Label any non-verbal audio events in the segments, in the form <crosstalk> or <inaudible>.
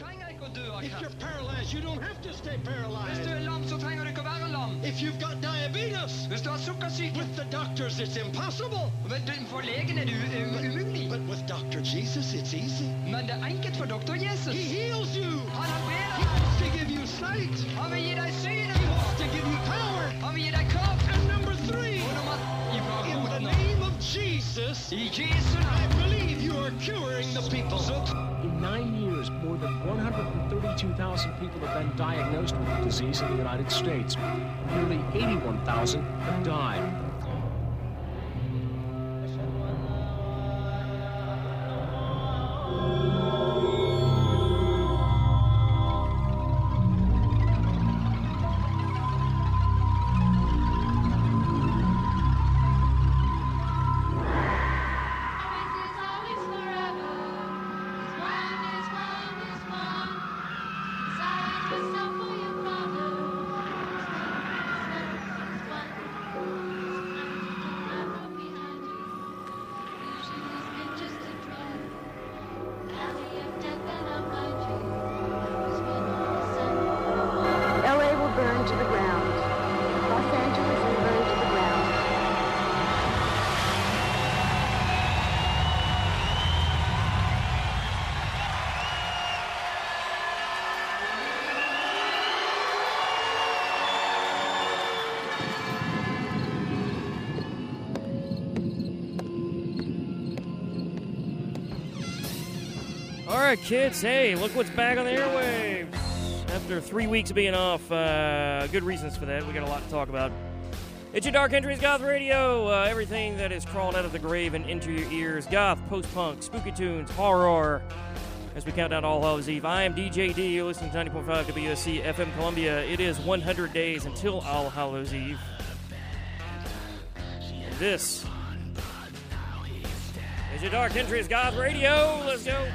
If you're paralyzed, you don't have to stay Hvis du paralyzed. er lam, så trenger du ikke å være lam. If you've got diabetes, Hvis du har sukkersyke, with the doctors, it's impossible. for legen er det u- u- umulig. But with Dr. Jesus, it's easy. Men det er enkelt for doktor Jesus. He heals you. Han He helbreder deg. wants to give you sight. Han vil gi deg syn. He wants to give you power. Han vil gi deg kraft. I I believe you are curing the people. In nine years, more than 132,000 people have been diagnosed with the disease in the United States. Nearly 81,000 have died. Right, kids. Hey, look what's back on the airwaves. After three weeks of being off, uh, good reasons for that. We got a lot to talk about. It's your Dark Entries Goth Radio. Uh, everything that is crawled out of the grave and into your ears. Goth, post-punk, spooky tunes, horror. As we count down All Hallows Eve, I am DJ D. You're listening to 90.5 WUSC FM Columbia. It is 100 days until All Hallows Eve. And this is your Dark Entries Goth Radio. Let's go.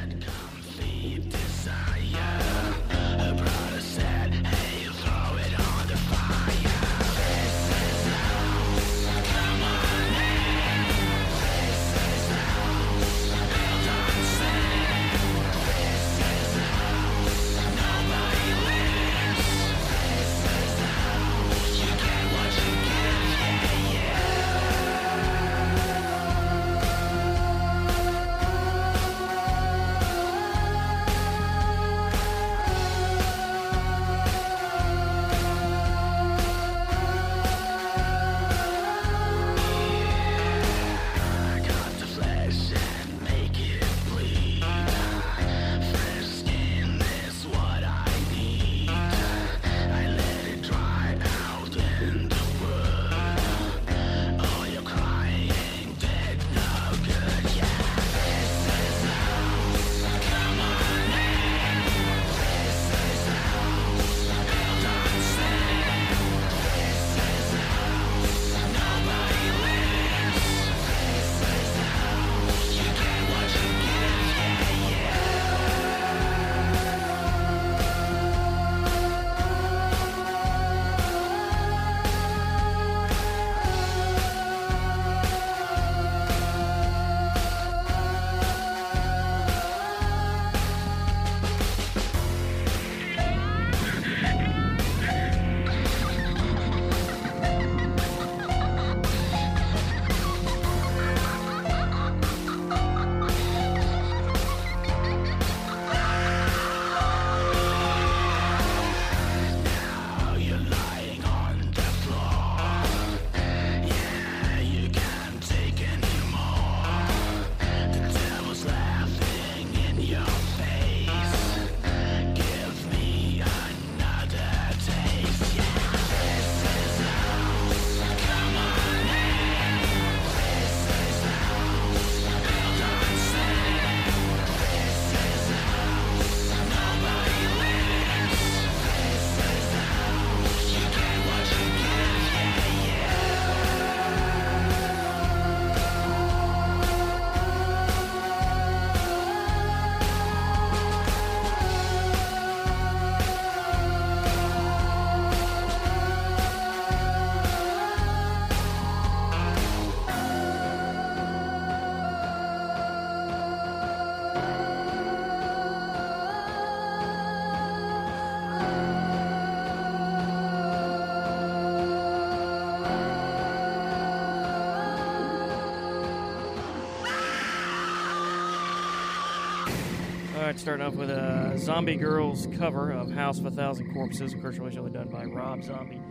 Right, starting off with a Zombie Girls cover of House of a Thousand Corpses, of course, originally done by Rob Zombie.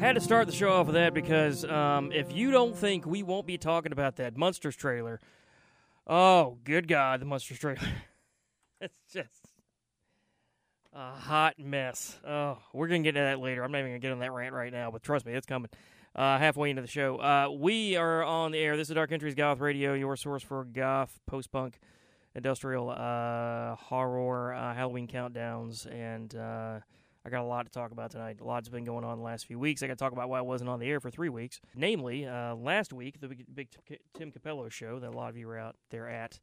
Had to start the show off with that because um, if you don't think we won't be talking about that Munsters trailer, oh, good God, the Munsters trailer. <laughs> it's just a hot mess. Oh, we're going to get to that later. I'm not even going to get on that rant right now, but trust me, it's coming. Uh, halfway into the show. Uh, we are on the air. This is Dark Entries Goth Radio, your source for goth, post punk, industrial, uh, horror, uh, Halloween countdowns, and uh, I got a lot to talk about tonight. A lot's been going on the last few weeks. I got to talk about why I wasn't on the air for three weeks. Namely, uh, last week, the big, big Tim Cappello show that a lot of you were out there at.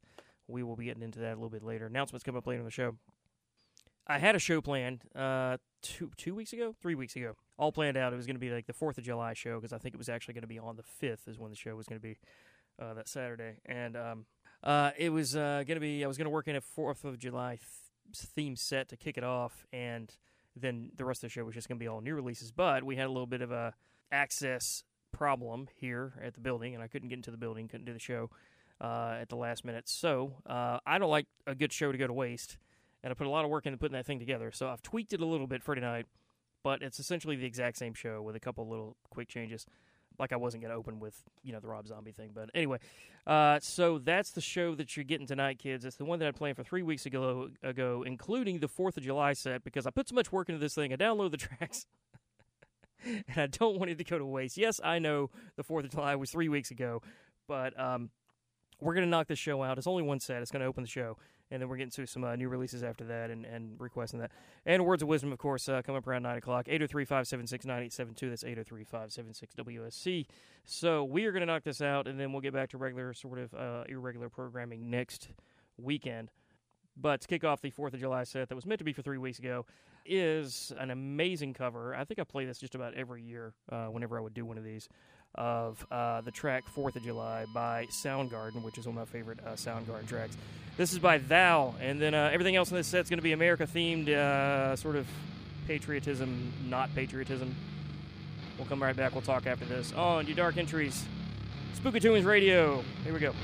We will be getting into that a little bit later. Announcements come up later in the show. I had a show planned uh, two two weeks ago, three weeks ago, all planned out. It was going to be like the Fourth of July show because I think it was actually going to be on the fifth is when the show was going to be uh, that Saturday, and um, uh, it was uh, going to be I was going to work in a Fourth of July th- theme set to kick it off, and then the rest of the show was just going to be all new releases. But we had a little bit of a access problem here at the building, and I couldn't get into the building, couldn't do the show uh, at the last minute. So uh, I don't like a good show to go to waste and I put a lot of work into putting that thing together. So I've tweaked it a little bit for tonight, but it's essentially the exact same show with a couple little quick changes. Like I wasn't going to open with you know the Rob Zombie thing, but anyway, uh, so that's the show that you're getting tonight, kids. It's the one that I planned for three weeks ago, ago, including the Fourth of July set because I put so much work into this thing. I download the <laughs> tracks. and I don't want it to go to waste. Yes, I know the Fourth of July was three weeks ago, but um, we're gonna knock this show out. It's only one set. It's gonna open the show, and then we're getting to some uh, new releases after that, and, and requesting that. And words of wisdom, of course, uh, come up around nine o'clock. 803-576-9872. That's 803-576-WUSC. So we are gonna knock this out, and then we'll get back to regular sort of uh, irregular programming next weekend. But to kick off the Fourth of July set that was meant to be for three weeks ago is an amazing cover. I think I play this just about every year uh, whenever I would do one of these of uh, the track Fourth of July by Soundgarden, which is one of my favorite uh, Soundgarden tracks. This is by Thou, and then uh, everything else in this set is going to be America themed, uh, sort of patriotism, not patriotism. We'll come right back. We'll talk after this on You Dark Entries, Spooky Tunes Radio. Here we go.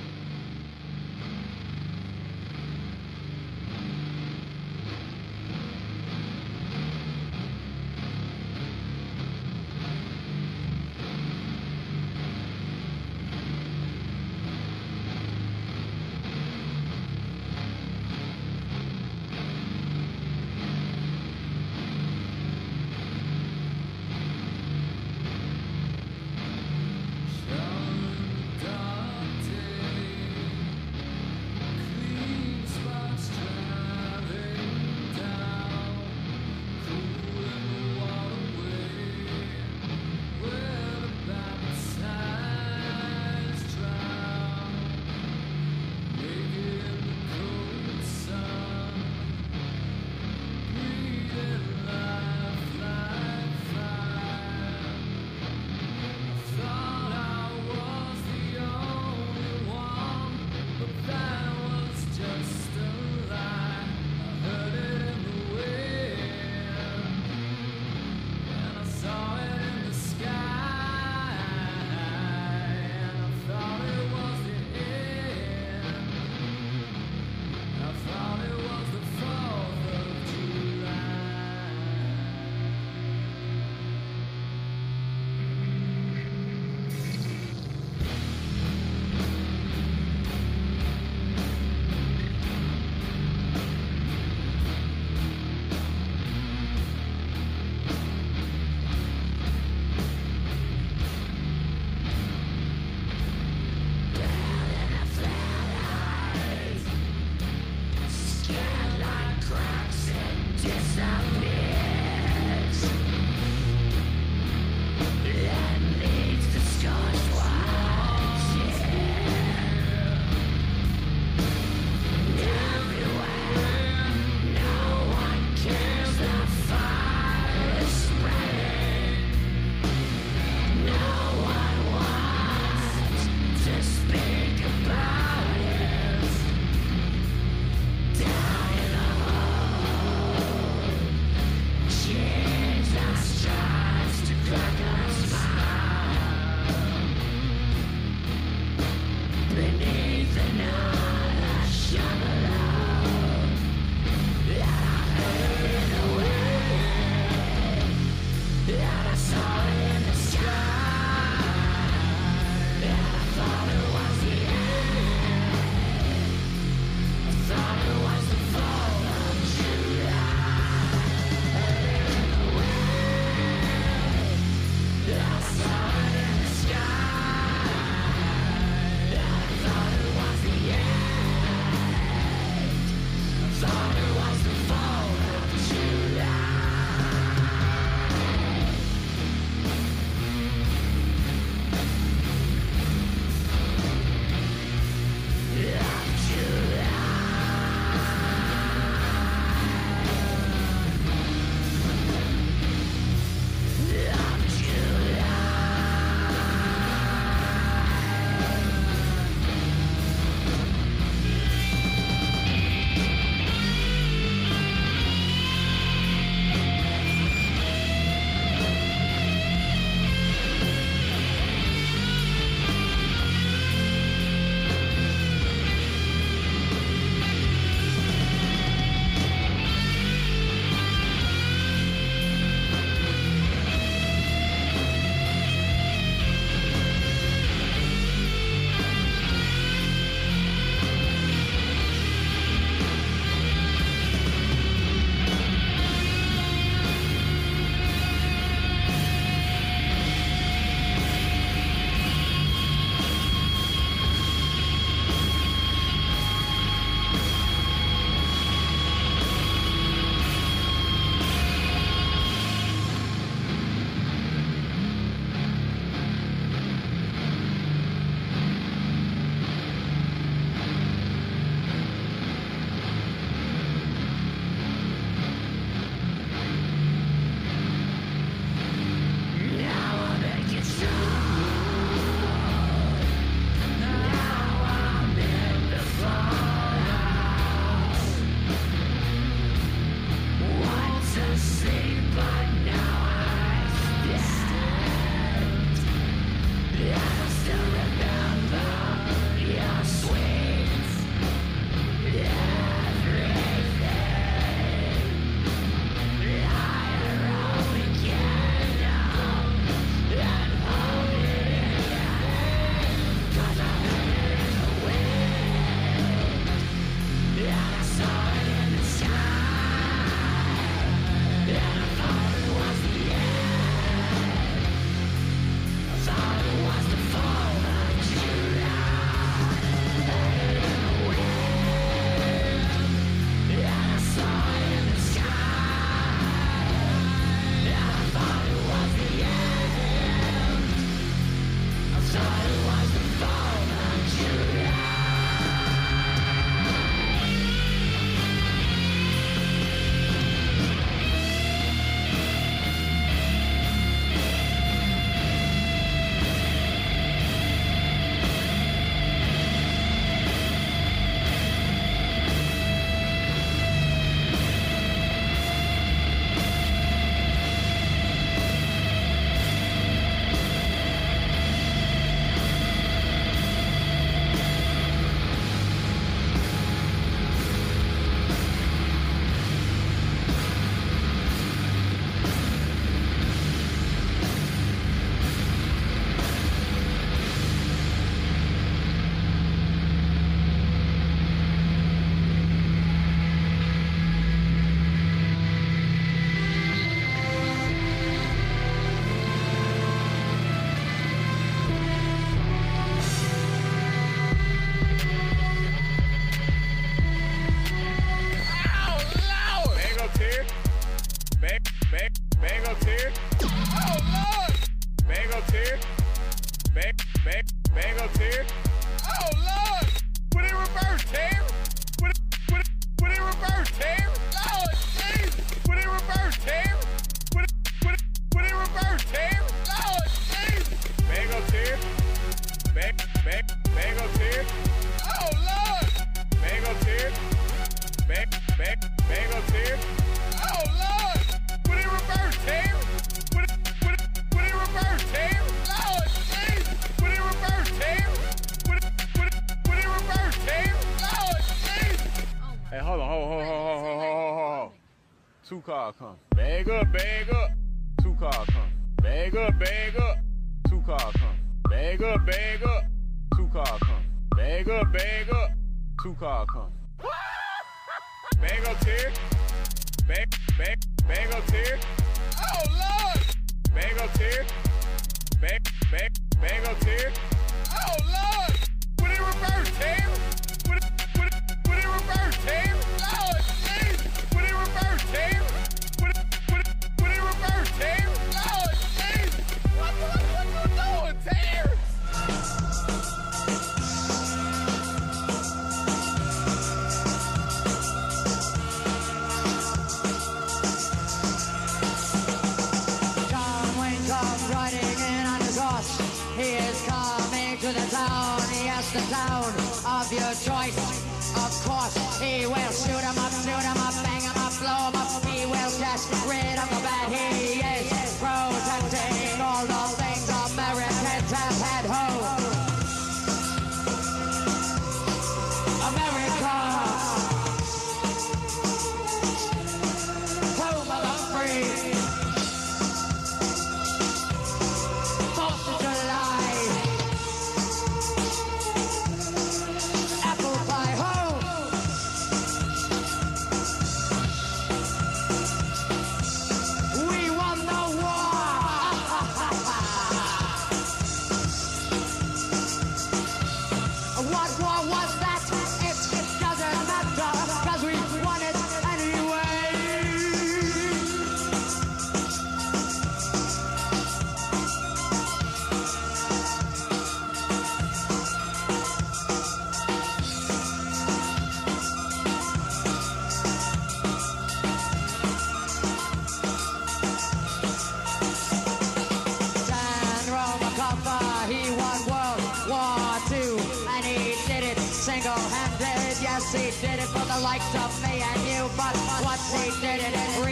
He did it for the likes of me and you, but what he did it in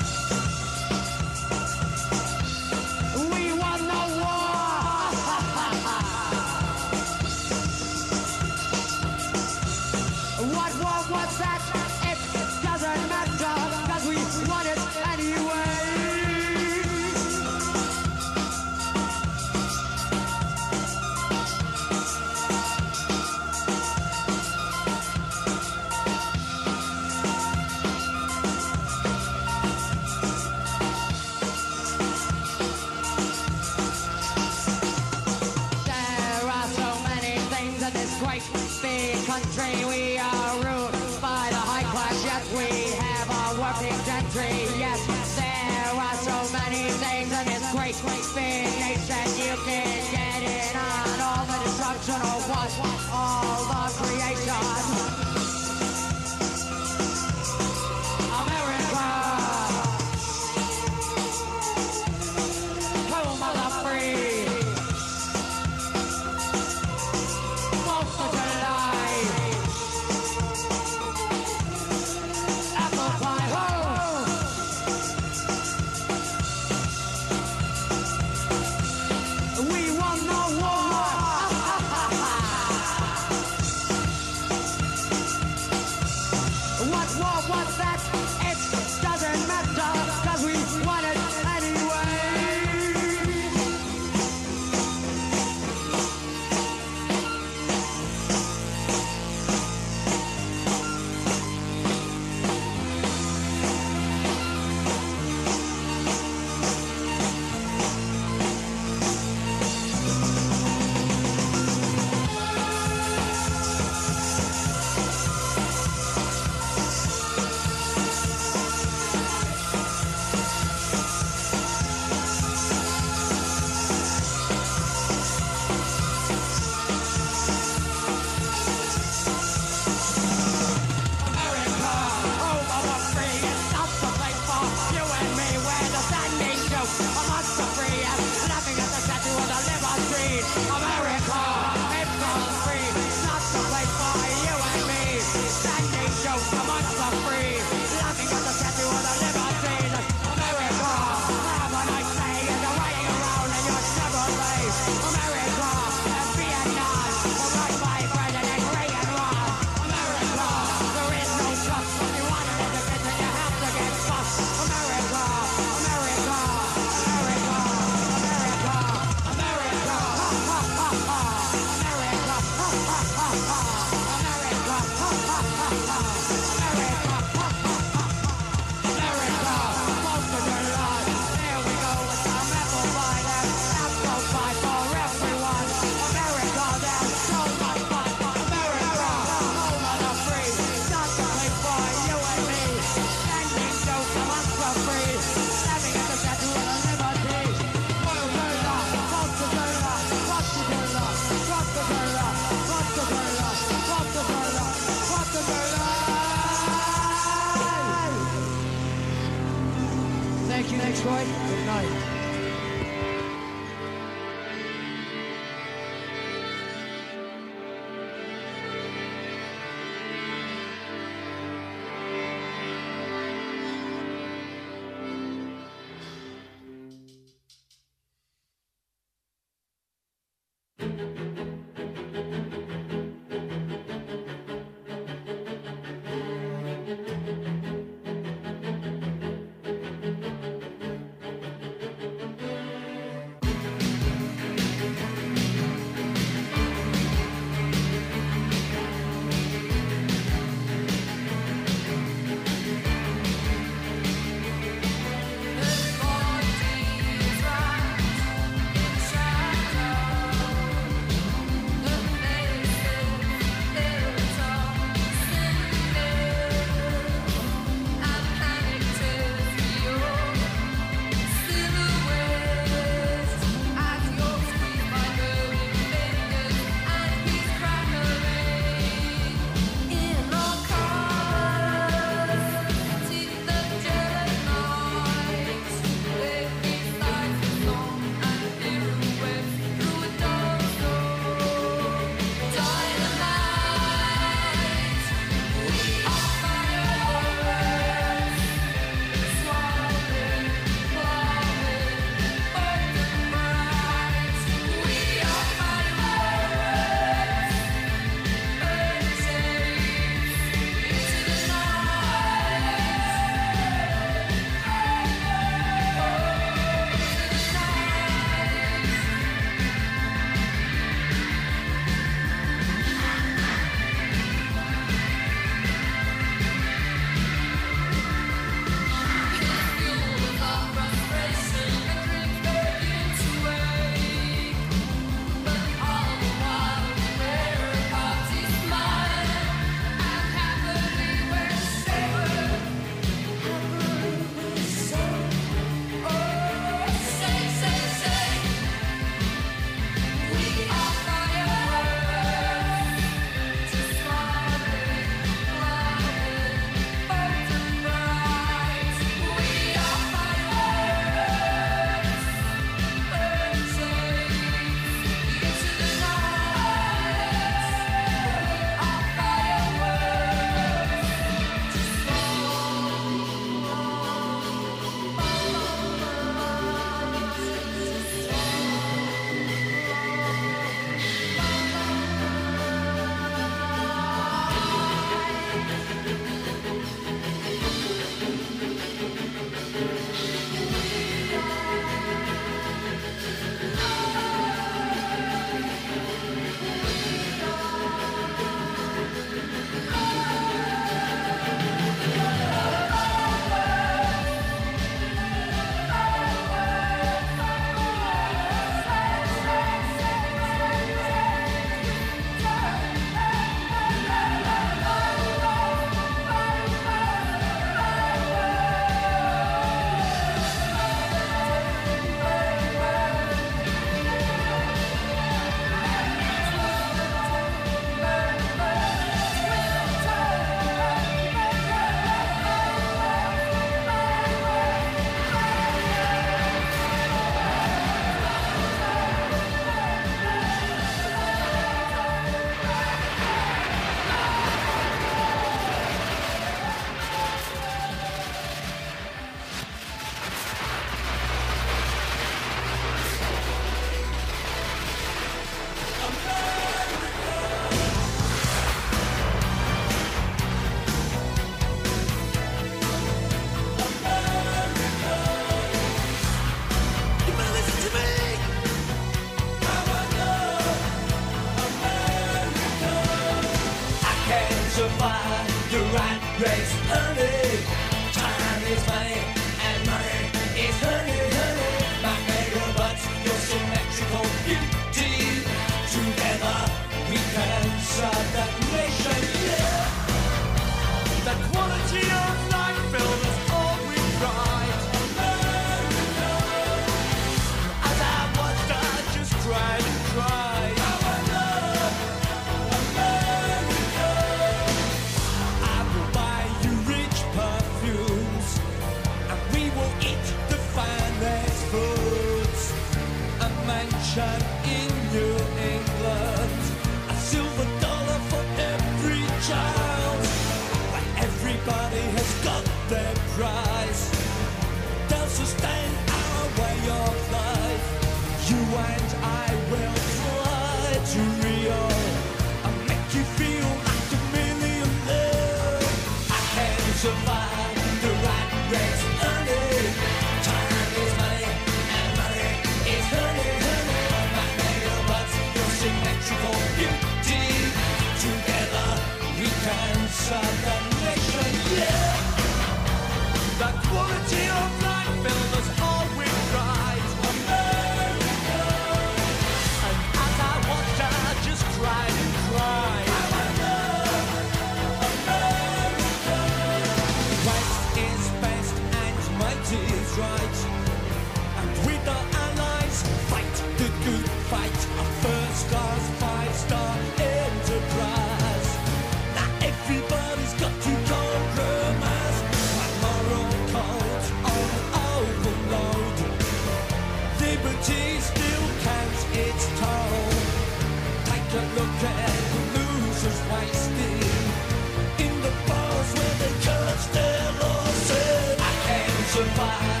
survive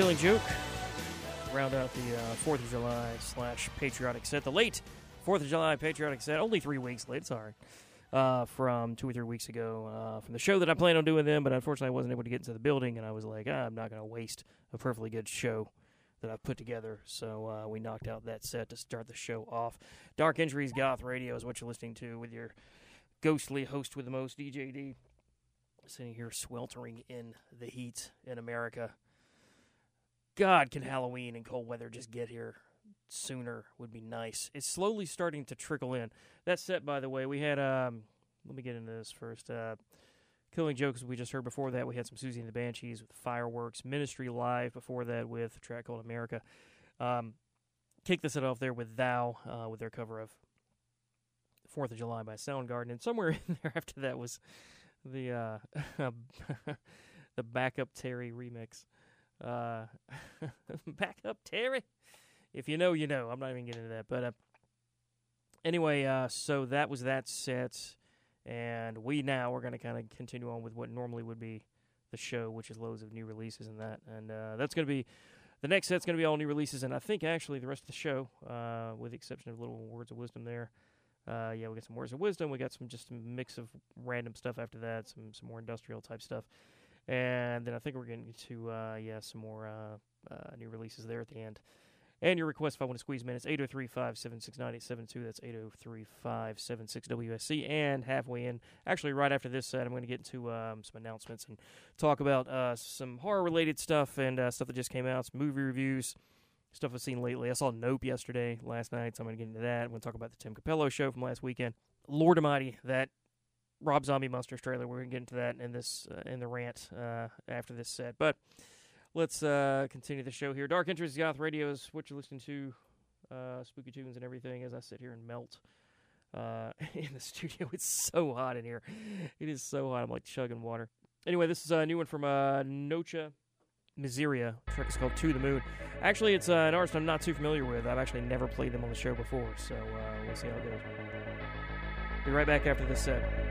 Killing Joke. Round out the uh, 4th of July slash patriotic set. The late 4th of July patriotic set. Only three weeks late, sorry. Uh, from two or three weeks ago uh, from the show that I planned on doing then, but unfortunately I wasn't able to get into the building, and I was like, ah, I'm not going to waste a perfectly good show that I've put together. So uh, we knocked out that set to start the show off. Dark Entries Goth Radio is what you're listening to with your ghostly host with the most, DJD. Sitting here sweltering in the heat in America. God, can Halloween and cold weather just get here sooner? Would be nice. It's slowly starting to trickle in. That set, by the way, we had. Um, let me get into this first. Uh, Killing Jokes, we just heard before that. We had some Siouxsie and the Banshees with Fireworks. Ministry Live before that with a track called America. Um, kick the set off there with Thou uh, with their cover of Fourth of July by Soundgarden. And somewhere <laughs> in there after that was the uh, <laughs> the Backup Terry remix. Uh, <laughs> back up, Terry. If you know, you know. I'm not even getting into that. But uh, anyway, uh, so that was that set. And we now are going to kind of continue on with what normally would be the show, which is loads of new releases and that. And uh, that's going to be the next set's going to be all new releases. And I think actually the rest of the show, uh, with the exception of little words of wisdom there. Uh, yeah, we got some words of wisdom. We got some just a mix of random stuff after that, some some more industrial type stuff. And then I think we're getting to, uh, yeah, some more uh, uh, new releases there at the end. And your request if I want to squeeze minutes, 803 576 9872. That's 803 576 WUSC. And halfway in, actually, right after this set, I'm going to get into um, some announcements and talk about uh, some horror related stuff and uh, stuff that just came out, some movie reviews, stuff I've seen lately. I saw Nope yesterday, last night, so I'm going to get into that. I'm going to talk about the Tim Cappello show from last weekend. Lord Almighty, that Rob Zombie Munsters trailer. We're gonna get into that in this uh, in the rant uh, after this set, but let's uh, continue the show here. Dark Entries Goth Radio is what you're listening to, uh, spooky tunes and everything. As I sit here and melt uh, <laughs> in the studio, it's so hot in here. It is so hot. I'm like chugging water. Anyway, this is a new one from uh, Noche Miseria. Track is called To the Moon. Actually, it's uh, an artist I'm not too familiar with. I've actually never played them on the show before, so uh, we'll see how it goes. Be right back after this set.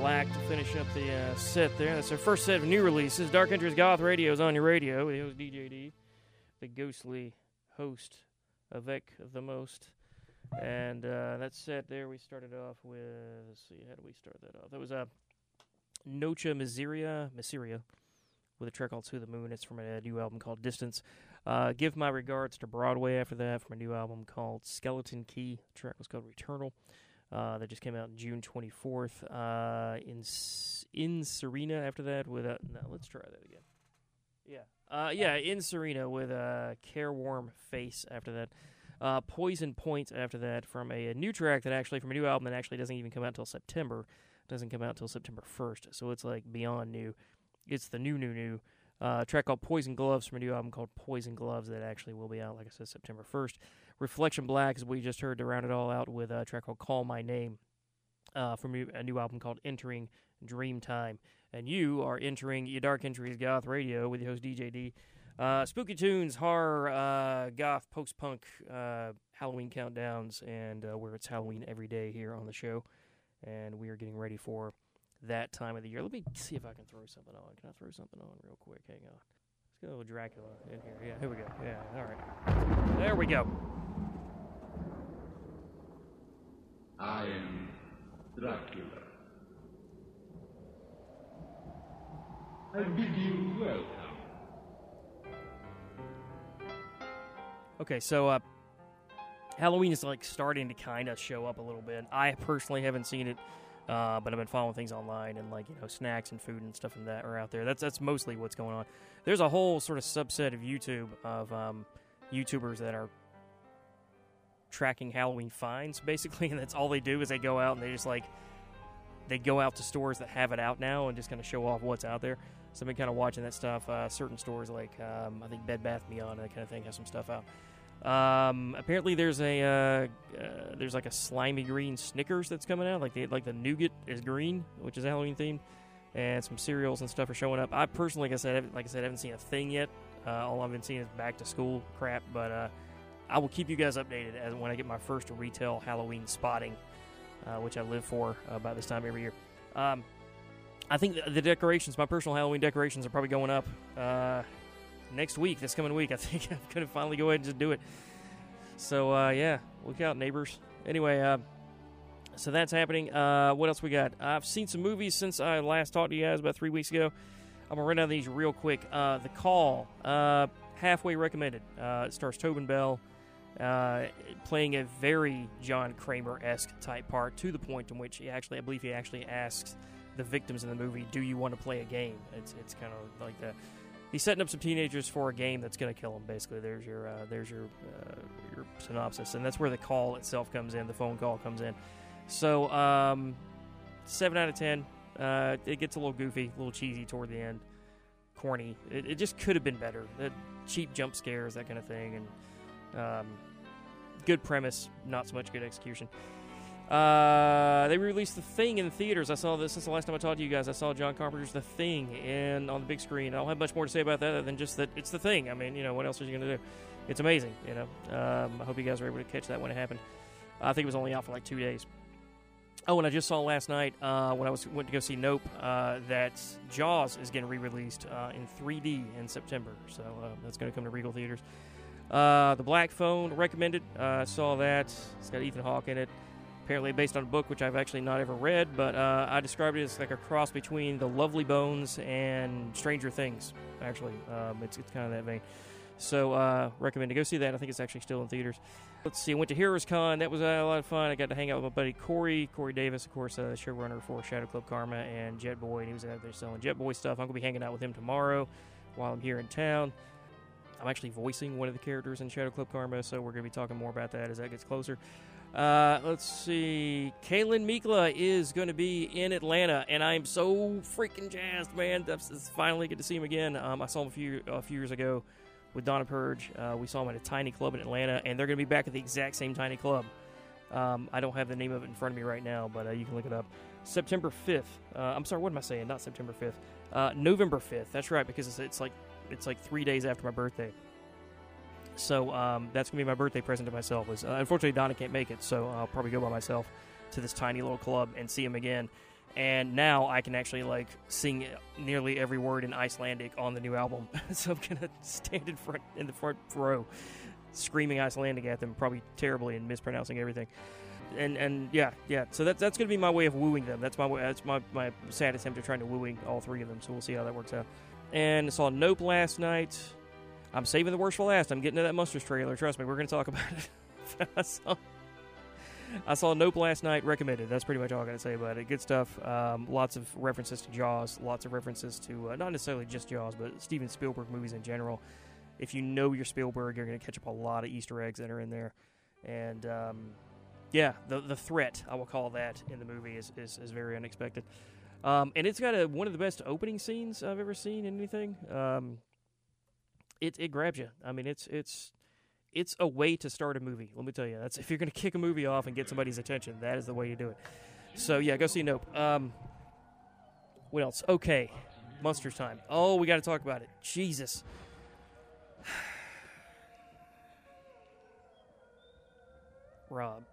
Black to finish up the uh, set there. That's our first set of new releases. Dark Entries Goth Radio is on your radio. It was DJD, the ghostly host avec the most. And uh, that set there, we started off with. Let's see, how do we start that off? That was uh, Noche Miseria, Miseria, with a track called To the Moon. It's from a new album called Distance. Uh, give my regards to Broadway after that from a new album called Skeleton Key. The track was called Returnal. Uh, that just came out June 24th. Uh, in Incirrina after that with a no. Let's try that again. Yeah, uh, yeah, Incirrina with a careworn face after that. Uh, Poison Point after that from a, a new track that actually from a new album that actually doesn't even come out until September. Doesn't come out until September 1st, so it's like beyond new. It's the new, new, new. Uh, a track called Poison Gloves from a new album called Poison Gloves that actually will be out, like I said, September 1st. Reflection Black, as we just heard, to round it all out with a track called Call My Name uh, from a new album called Entering Dreamtime. And you are entering your Dark Entries Goth Radio with your host DJ D. Uh, spooky tunes, horror, uh, goth, post punk, uh, Halloween countdowns, and uh, where it's Halloween every day here on the show. And we are getting ready for that time of the year. Let me see if I can throw something on. Can I throw something on real quick? Hang on. Go Dracula in here. Yeah, here we go. Yeah, all right. There we go. I am Dracula. I bid you welcome. Okay, so uh, Halloween is like starting to kind of show up a little bit. I personally haven't seen it, uh, but I've been following things online and like you know snacks and food and stuff and that are out there. That's that's mostly what's going on. There's a whole sort of subset of YouTube of um, YouTubers that are tracking Halloween finds <laughs> basically, and that's all they do is they go out and they just like they go out to stores that have it out now and just kind of show off what's out there. So I've been kind of watching that stuff. Uh, certain stores like um, I think Bed Bath Beyond and that kind of thing have some stuff out. Um, apparently there's a uh, uh, there's like a slimy green Snickers that's coming out. Like the like the nougat is green, which is a Halloween themed, and some cereals and stuff are showing up. I personally, like I said, like I said, haven't seen a thing yet. Uh, all I've been seeing is back to school crap. But uh, I will keep you guys updated as when I get my first retail Halloween spotting, uh, which I live for uh, about this time every year. Um, I think the, the decorations, my personal Halloween decorations, are probably going up uh, next week, this coming week. I <laughs> think I'm going to finally go ahead and just do it. So, uh, yeah, look out, neighbors. Anyway, uh, so that's happening. Uh, what else we got? I've seen some movies since I last talked to you guys about three weeks ago. I'm going to run down these real quick. Uh, the Call, uh, halfway recommended. Uh, it stars Tobin Bell playing a very John Kramer esque type part to the point in which he actually, I believe he actually asks the victims in the movie, "Do you want to play a game?" It's it's kind of like that. He's setting up some teenagers for a game that's going to kill them. Basically, there's your uh, there's your uh, your synopsis, and that's where the call itself comes in. The phone call comes in. So um, seven out of ten. Uh, it gets a little goofy, a little cheesy toward the end, corny. It, it just could have been better. The cheap jump scares, that kind of thing, and um, good premise, not so much good execution. Uh, they released The Thing in the theaters. I saw this since the last time I talked to you guys. I saw John Carpenter's The Thing and on the big screen. I don't have much more to say about that other than just that it's The Thing. I mean, you know, what else are you going to do? It's amazing, you know. Um, I hope you guys were able to catch that when it happened. I think it was only out for like two days. Oh, and I just saw last night uh, when I was went to go see Nope uh, that Jaws is getting re-released uh, in 3D in September. So uh, that's going to come to Regal theaters. Uh, the Black Phone recommended. Uh, saw that. It's got Ethan Hawke in it. Apparently based on a book which I've actually not ever read, but uh, I described it as like a cross between The Lovely Bones and Stranger Things. Actually, um, it's it's kind of that vein. So uh, recommend to go see that. I think it's actually still in theaters. Let's see. I went to Heroes Con. That was uh, a lot of fun. I got to hang out with my buddy Corey, Corey Davis, of course, uh, showrunner for Shadow Club Karma and Jet Boy. And he was out there selling Jet Boy stuff. I'm gonna be hanging out with him tomorrow while I'm here in town. I'm actually voicing one of the characters in Shadow Club Karma, so we're gonna be talking more about that as that gets closer. Uh, let's see. Kælan Mikla is going to be in Atlanta, and I'm so freaking jazzed, man. That's finally get to see him again. Um, I saw him a few a few years ago with Donna Purge. Uh, we saw him at a tiny club in Atlanta, and they're going to be back at the exact same tiny club. Um, I don't have the name of it in front of me right now, but uh, you can look it up. September 5th. Uh, I'm sorry, what am I saying? Not September 5th. Uh, November 5th. That's right, because it's, it's like it's like three days after my birthday. So um, that's gonna be my birthday present to myself. Was uh, unfortunately Donna can't make it, so I'll probably go by myself to this tiny little club and see him again. and now I can actually like sing nearly every word in Icelandic on the new album. <laughs> so I'm gonna stand in front in the front row, screaming Icelandic at them, probably terribly and mispronouncing everything. And and yeah yeah, so that's that's gonna be my way of wooing them. That's my way, that's my my sad attempt at trying to wooing all three of them. So we'll see how that works out. And saw Nope last night. I'm saving the worst for last. I'm getting to that Munsters trailer. Trust me, we're gonna talk <laughs> about it. I saw I saw Nope last night. Recommended. That's pretty much all I got to say about it. Good stuff. Um, lots of references to Jaws. Lots of references to uh, not necessarily just Jaws, but Steven Spielberg movies in general. If you know your Spielberg, you're going to catch up a lot of Easter eggs that are in there. And um, yeah, the the threat I will call that in the movie is is, is very unexpected. Um, and it's got a, one of the best opening scenes I've ever seen in anything. Um, it it grabs you. I mean, it's it's it's a way to start a movie. Let me tell you, that's if you're going to kick a movie off and get somebody's attention, that is the way to do it. So yeah, go see Nope. Um, what else? Okay, Munsters time. Oh, we got to talk about it. Jesus. <sighs> Rob.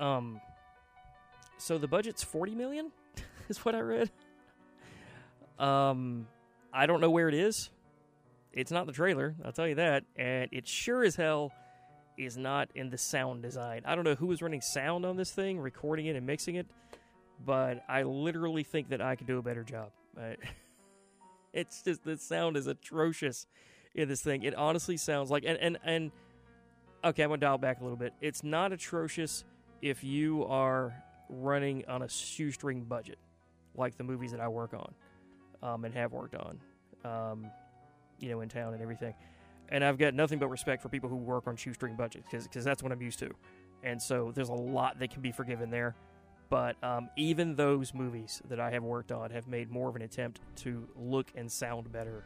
Um. So the budget's forty million, <laughs> is what I read. Um, I don't know where it is. It's not the trailer, I'll tell you that. And it sure as hell is not in the sound design. I don't know who was running sound on this thing, recording it and mixing it, but I literally think that I could do a better job. Uh, <laughs> it's just the sound is atrocious in this thing. It honestly sounds like and and and okay, I'm gonna dial back a little bit. It's not atrocious if you are running on a shoestring budget, like the movies that I work on um, and have worked on. Um, you know, in town and everything. And I've got nothing but respect for people who work on shoestring budgets because that's what I'm used to. And so there's a lot that can be forgiven there. But um, even those movies that I have worked on have made more of an attempt to look and sound better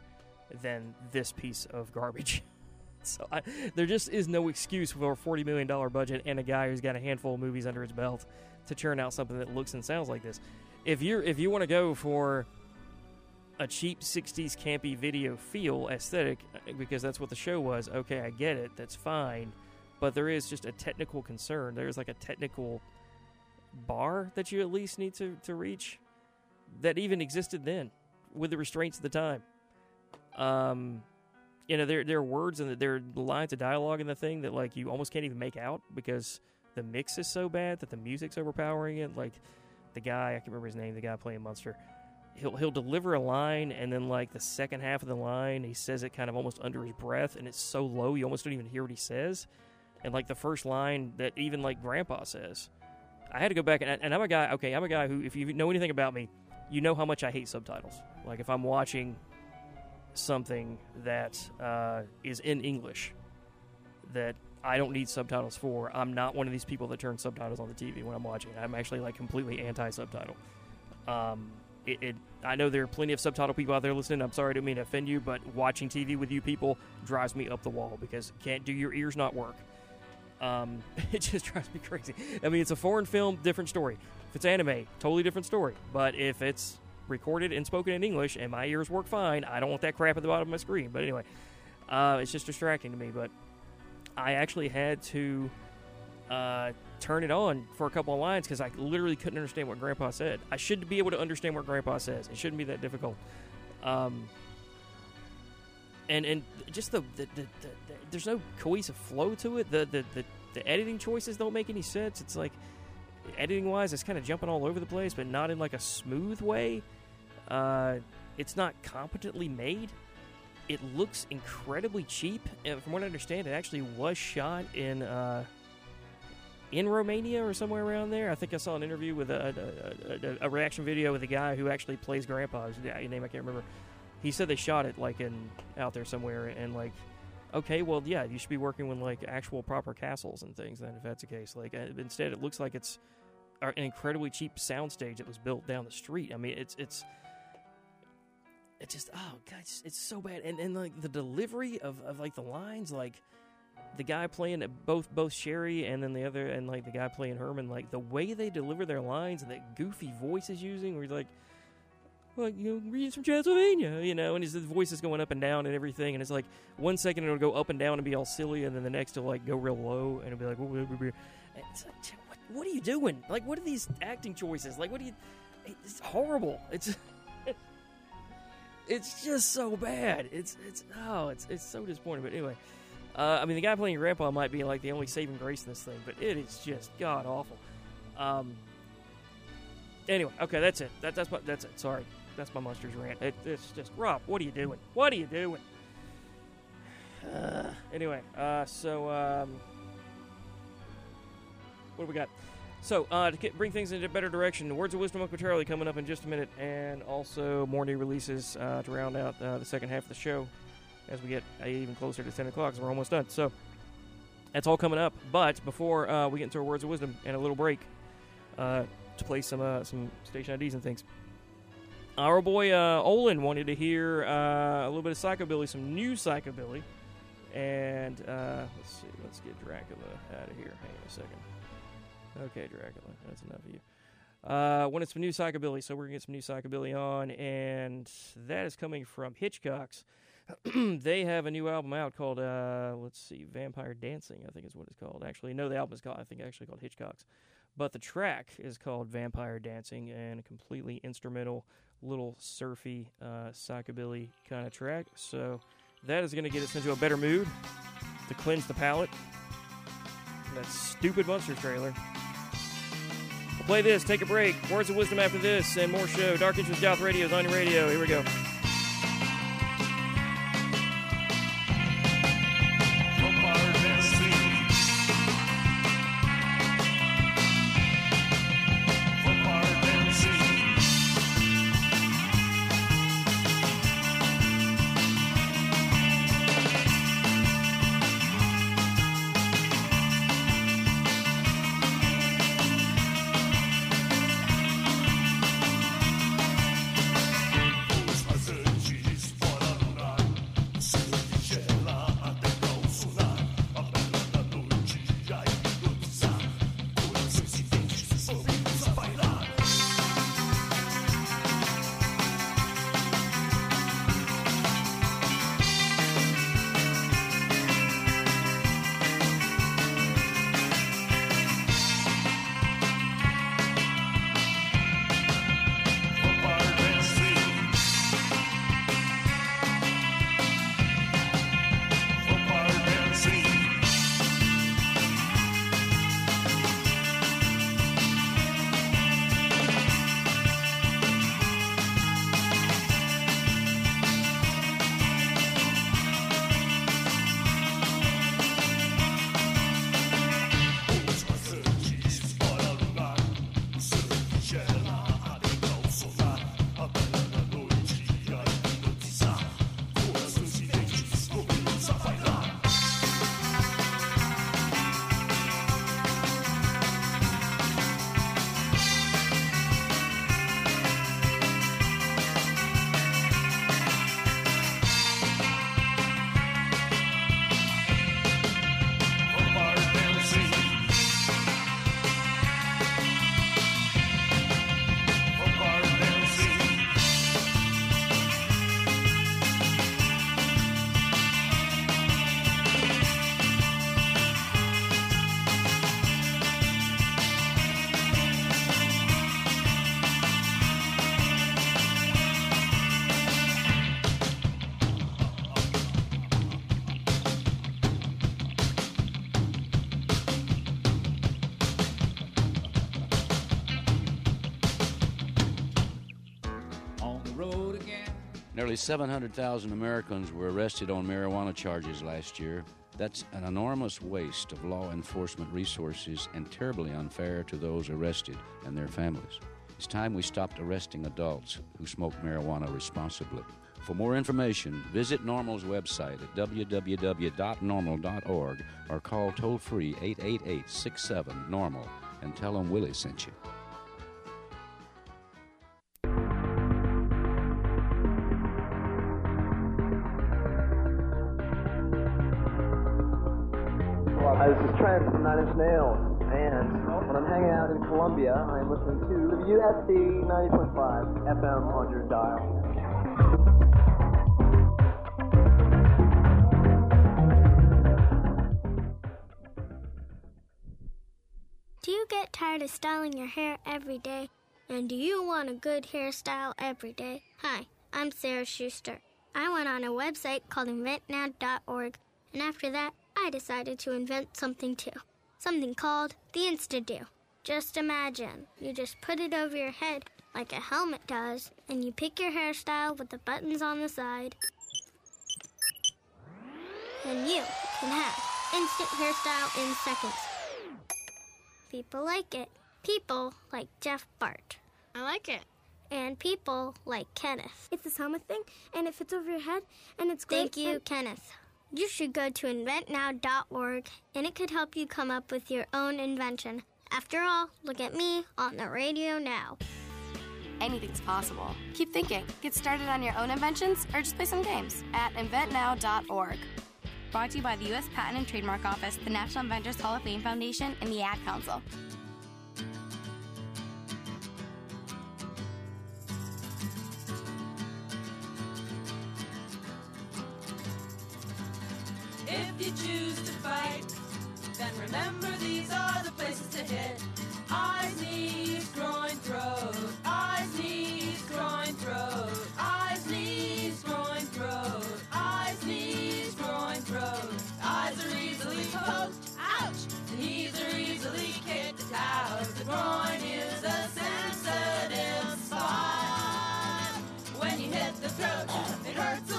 than this piece of garbage. <laughs> <laughs> so I, there just is no excuse for a $40 million budget and a guy who's got a handful of movies under his belt to churn out something that looks and sounds like this. If you're if you want to go for a cheap 60s campy video feel aesthetic because that's what the show was. Okay, I get it. That's fine. But there is just a technical concern. There's like a technical bar that you at least need to, to reach that even existed then with the restraints of the time. Um, you know, there, there are words and there are lines of dialogue in the thing that like you almost can't even make out because the mix is so bad that the music's overpowering it. Like the guy, I can't remember his name, the guy playing Munster he'll he'll deliver a line and then like the second half of the line he says it kind of almost under his breath and it's so low you almost don't even hear what he says and like the first line that even like grandpa says i had to go back and, and i'm a guy okay i'm a guy who if you know anything about me you know how much i hate subtitles like if i'm watching something that uh, is in english that i don't need subtitles for i'm not one of these people that turn subtitles on the tv when i'm watching i'm actually like completely anti-subtitle um, it, it, I know there are plenty of subtitle people out there listening. I'm sorry, I didn't mean to offend you, but watching TV with you people drives me up the wall because can't do your ears not work. Um, <laughs> it just drives me crazy. I mean, it's a foreign film, different story. If it's anime, totally different story. But if it's recorded and spoken in English and my ears work fine, I don't want that crap at the bottom of my screen. But anyway, uh, it's just distracting to me. But I actually had to uh, turn it on for a couple of lines because I literally couldn't understand what Grandpa said. I should be able to understand what Grandpa says. It shouldn't be that difficult. Um, and and just the, the, the, the, there's no cohesive flow to it. The, the the the editing choices don't make any sense. It's like editing wise, it's kind of jumping all over the place, but not in like a smooth way. Uh, it's not competently made. It looks incredibly cheap. And from what I understand, it actually was shot in. Uh, in Romania or somewhere around there. I think I saw an interview with a, a, a, a reaction video with a guy who actually plays Grandpa. His name I can't remember. He said they shot it like in out there somewhere, and like, okay, well, yeah, you should be working with like actual proper castles and things. Then, if that's the case, like uh, instead, it looks like it's an incredibly cheap soundstage that was built down the street. I mean, it's it's it's just oh god, it's, it's so bad, and and like the delivery of, of like the lines, like the guy playing both both Sherry and then the other and like the guy playing Herman, like the way they deliver their lines and that goofy voice is using, where he's like, like you know, reading from Transylvania, you know, and his voice is going up and down and everything, and it's like one second it'll go up and down and be all silly, and then the next it'll like go real low and it'll be like, it's like what, what are you doing? Like, what are these acting choices? Like, what are you? It's horrible. It's it's just so bad. It's it's oh, it's it's so disappointing. But anyway, uh, I mean, the guy playing Grandpa might be like the only saving grace in this thing, but it is just god awful. Um. Anyway, okay, that's it. That, that's my, that's it. Sorry, that's my Munsters rant. It, it's just Rob. What are you doing? What are you doing? Uh, <sighs> anyway, uh, so um, what do we got? So uh, to get, bring things into a better direction, Words of Wisdom momentarily coming up in just a minute, and also more new releases uh, to round out uh, the second half of the show as we get uh, even closer to ten o'clock. So we're almost done. So that's all coming up. But before uh, we get into our Words of Wisdom and a little break uh, to play some some station IDs and things. Our boy Olin wanted to hear a little bit of psychobilly, some new psychobilly, and let's see, let's get Dracula out of here. Hang on a second. Okay, Dracula, that's enough of you. Uh, wanted some new psychobilly, so we're gonna get some new psychobilly on, and that is coming from Hitchcock's. <clears throat> they have a new album out called uh, let's see, Vampire Dancing, I think is what it's called. Actually, no, the album is called I think actually called Hitchcock's, but the track is called Vampire Dancing, and a completely instrumental, little surfy uh, psychobilly kind of track. So that is gonna get us into a better mood to cleanse the palate. That stupid Munsters trailer. Play this, take a break. Words of wisdom after this, and more show. Dark Entries Goth Radio is on your radio. Here we go. 700,000 Americans were arrested on marijuana charges last year. That's an enormous waste of law enforcement resources and terribly unfair to those arrested and their families. It's time we stopped arresting adults who smoke marijuana responsibly. For more information, visit NORML's website at www.norml.org or call toll free 888 67 Normal and tell them Willie sent you. Hi, this is Trent from Nine Inch Nails, and when I'm hanging out in Columbia, I'm listening to WUSC 90.5 FM on your dial. Do you get tired of styling your hair every day? And do you want a good hairstyle every day? Hi, I'm Sarah Schuster. I went on a website called inventnow.org, and after that, I decided to invent something too. Something called the Insta-Do. Just imagine, you just put it over your head like a helmet does, and you pick your hairstyle with the buttons on the side. And you can have instant hairstyle in seconds. People like it. People like Jeff Bart. I like it. And people like Kenneth. It's this helmet thing, and it fits over your head, and it's great. Thank you, Kenneth. You should go to inventnow.org, and it could help you come up with your own invention. After all, look at me on the radio now. Anything's possible. Keep thinking. Get started on your own inventions or just play some games at inventnow.org. Brought to you by the U.S. Patent and Trademark Office, the National Inventors Hall of Fame Foundation, and the Ad Council. If you choose to fight, then remember these are the places to hit. Eyes, knees, groin, throat. Eyes, knees, groin, throat. Eyes, knees, groin, throat. Eyes, knees, groin, throat. Eyes are easily poked, ouch. The knees are easily kicked out. The groin is a sensitive spot. When you hit the throat, it hurts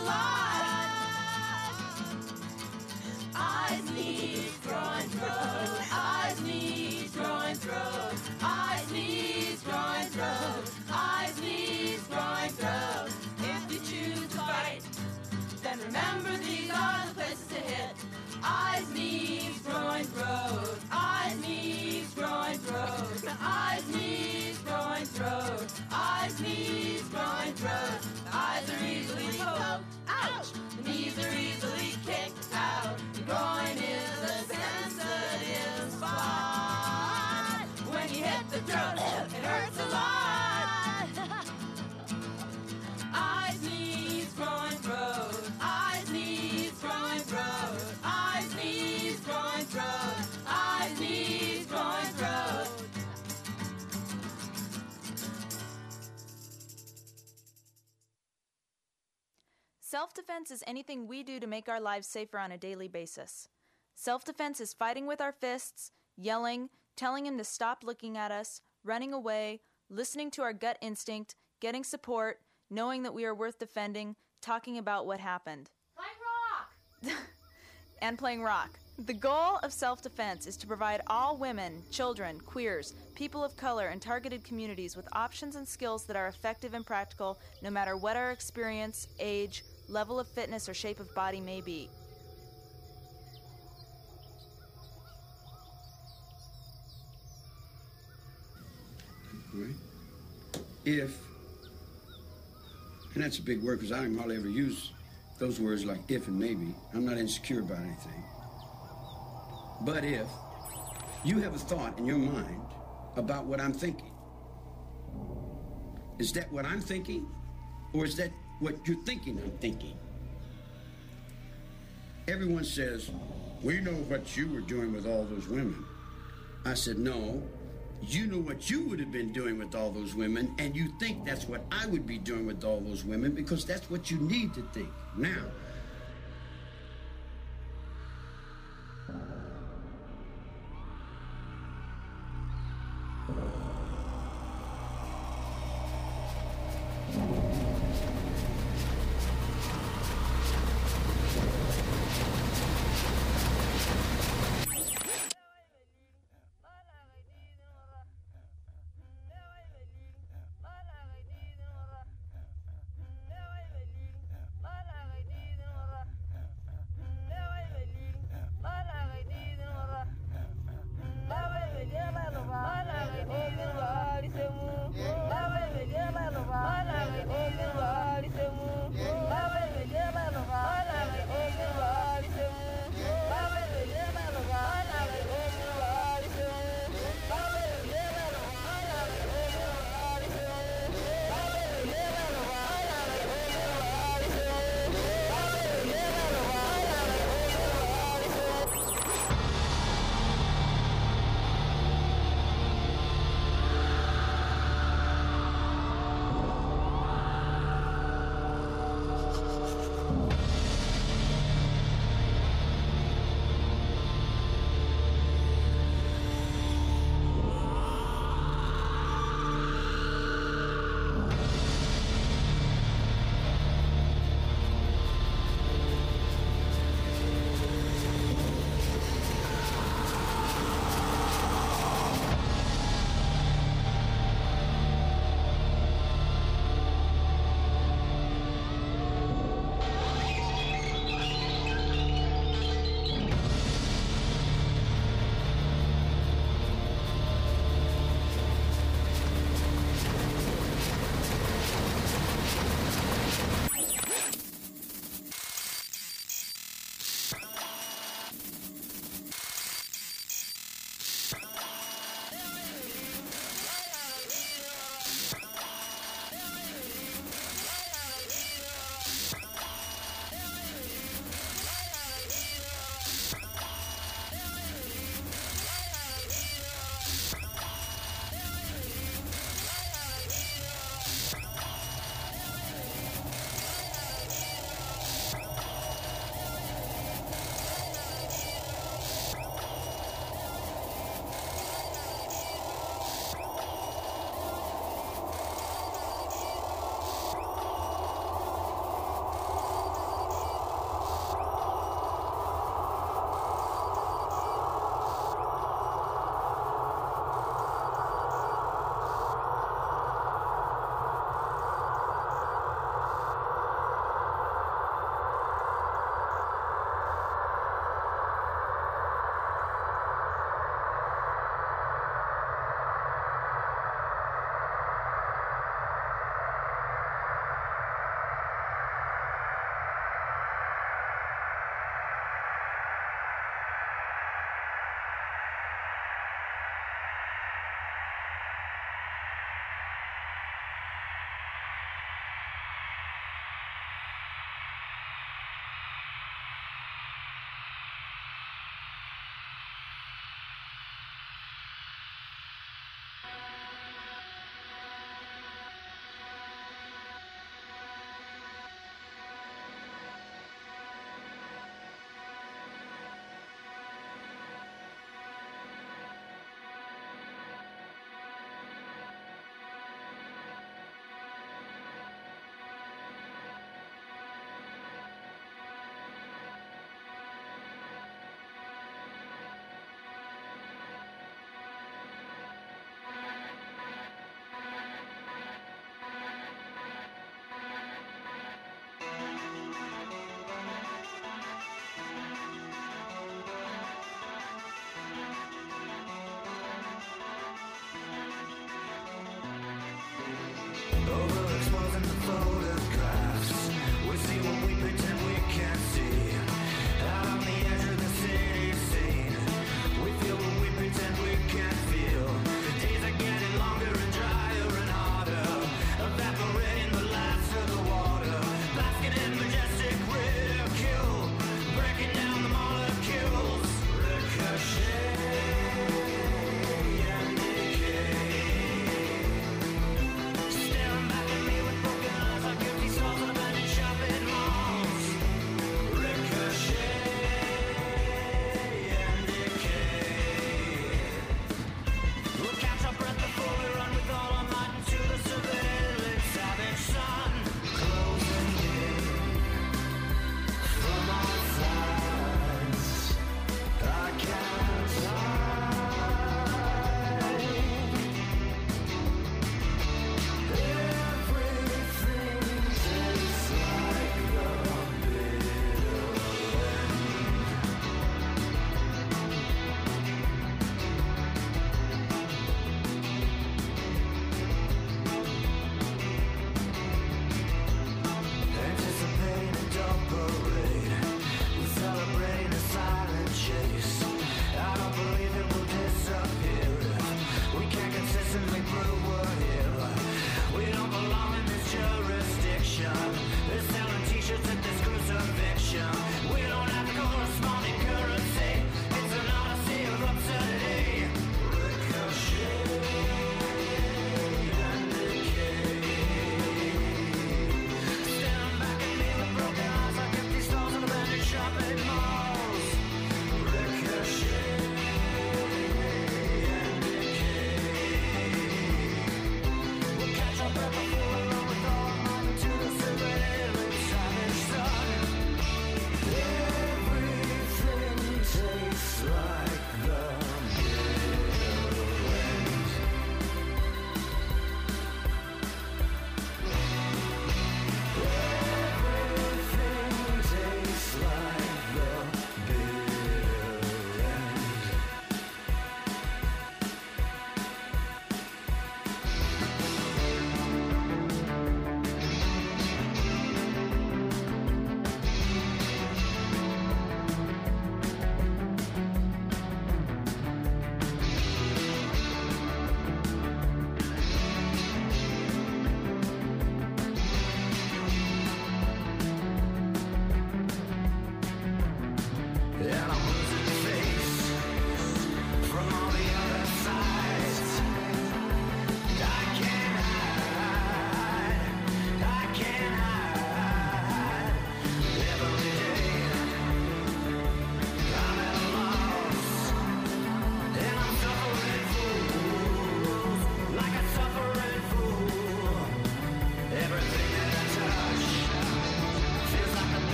Eyes, knees, groin, throat. Eyes, knees, groin, throat. Eyes, knees, groin, throat. Eyes, knees, groin, throat. If you choose to fight, then remember these are the places to hit. Eyes, knees, groin, throat. Eyes, knees, groin, throat. Eyes, knees, groin, throat. Eyes, knees, groin, throat. Eyes are easily poked. Ouch! The knees are easily kicked groin is a sensitive spot. When you hit the throat, it hurts a lot. Self defense is anything we do to make our lives safer on a daily basis. Self defense is fighting with our fists, yelling, telling him to stop looking at us, running away, listening to our gut instinct, getting support, knowing that we are worth defending, talking about what happened. Playing rock! <laughs> and playing rock. The goal of self defense is to provide all women, children, queers, people of color, and targeted communities with options and skills that are effective and practical no matter what our experience, age, level of fitness, or shape of body may be. right? If, and that's a big word because I don't hardly ever use those words like if and maybe. I'm not insecure about anything. But if you have a thought in your mind about what I'm thinking, is that what I'm thinking? Or is that what you're thinking I'm thinking? Everyone says, We know what you were doing with all those women. I said, No, you know what you would have been doing with all those women, and you think that's what I would be doing with all those women because that's what you need to think. Now,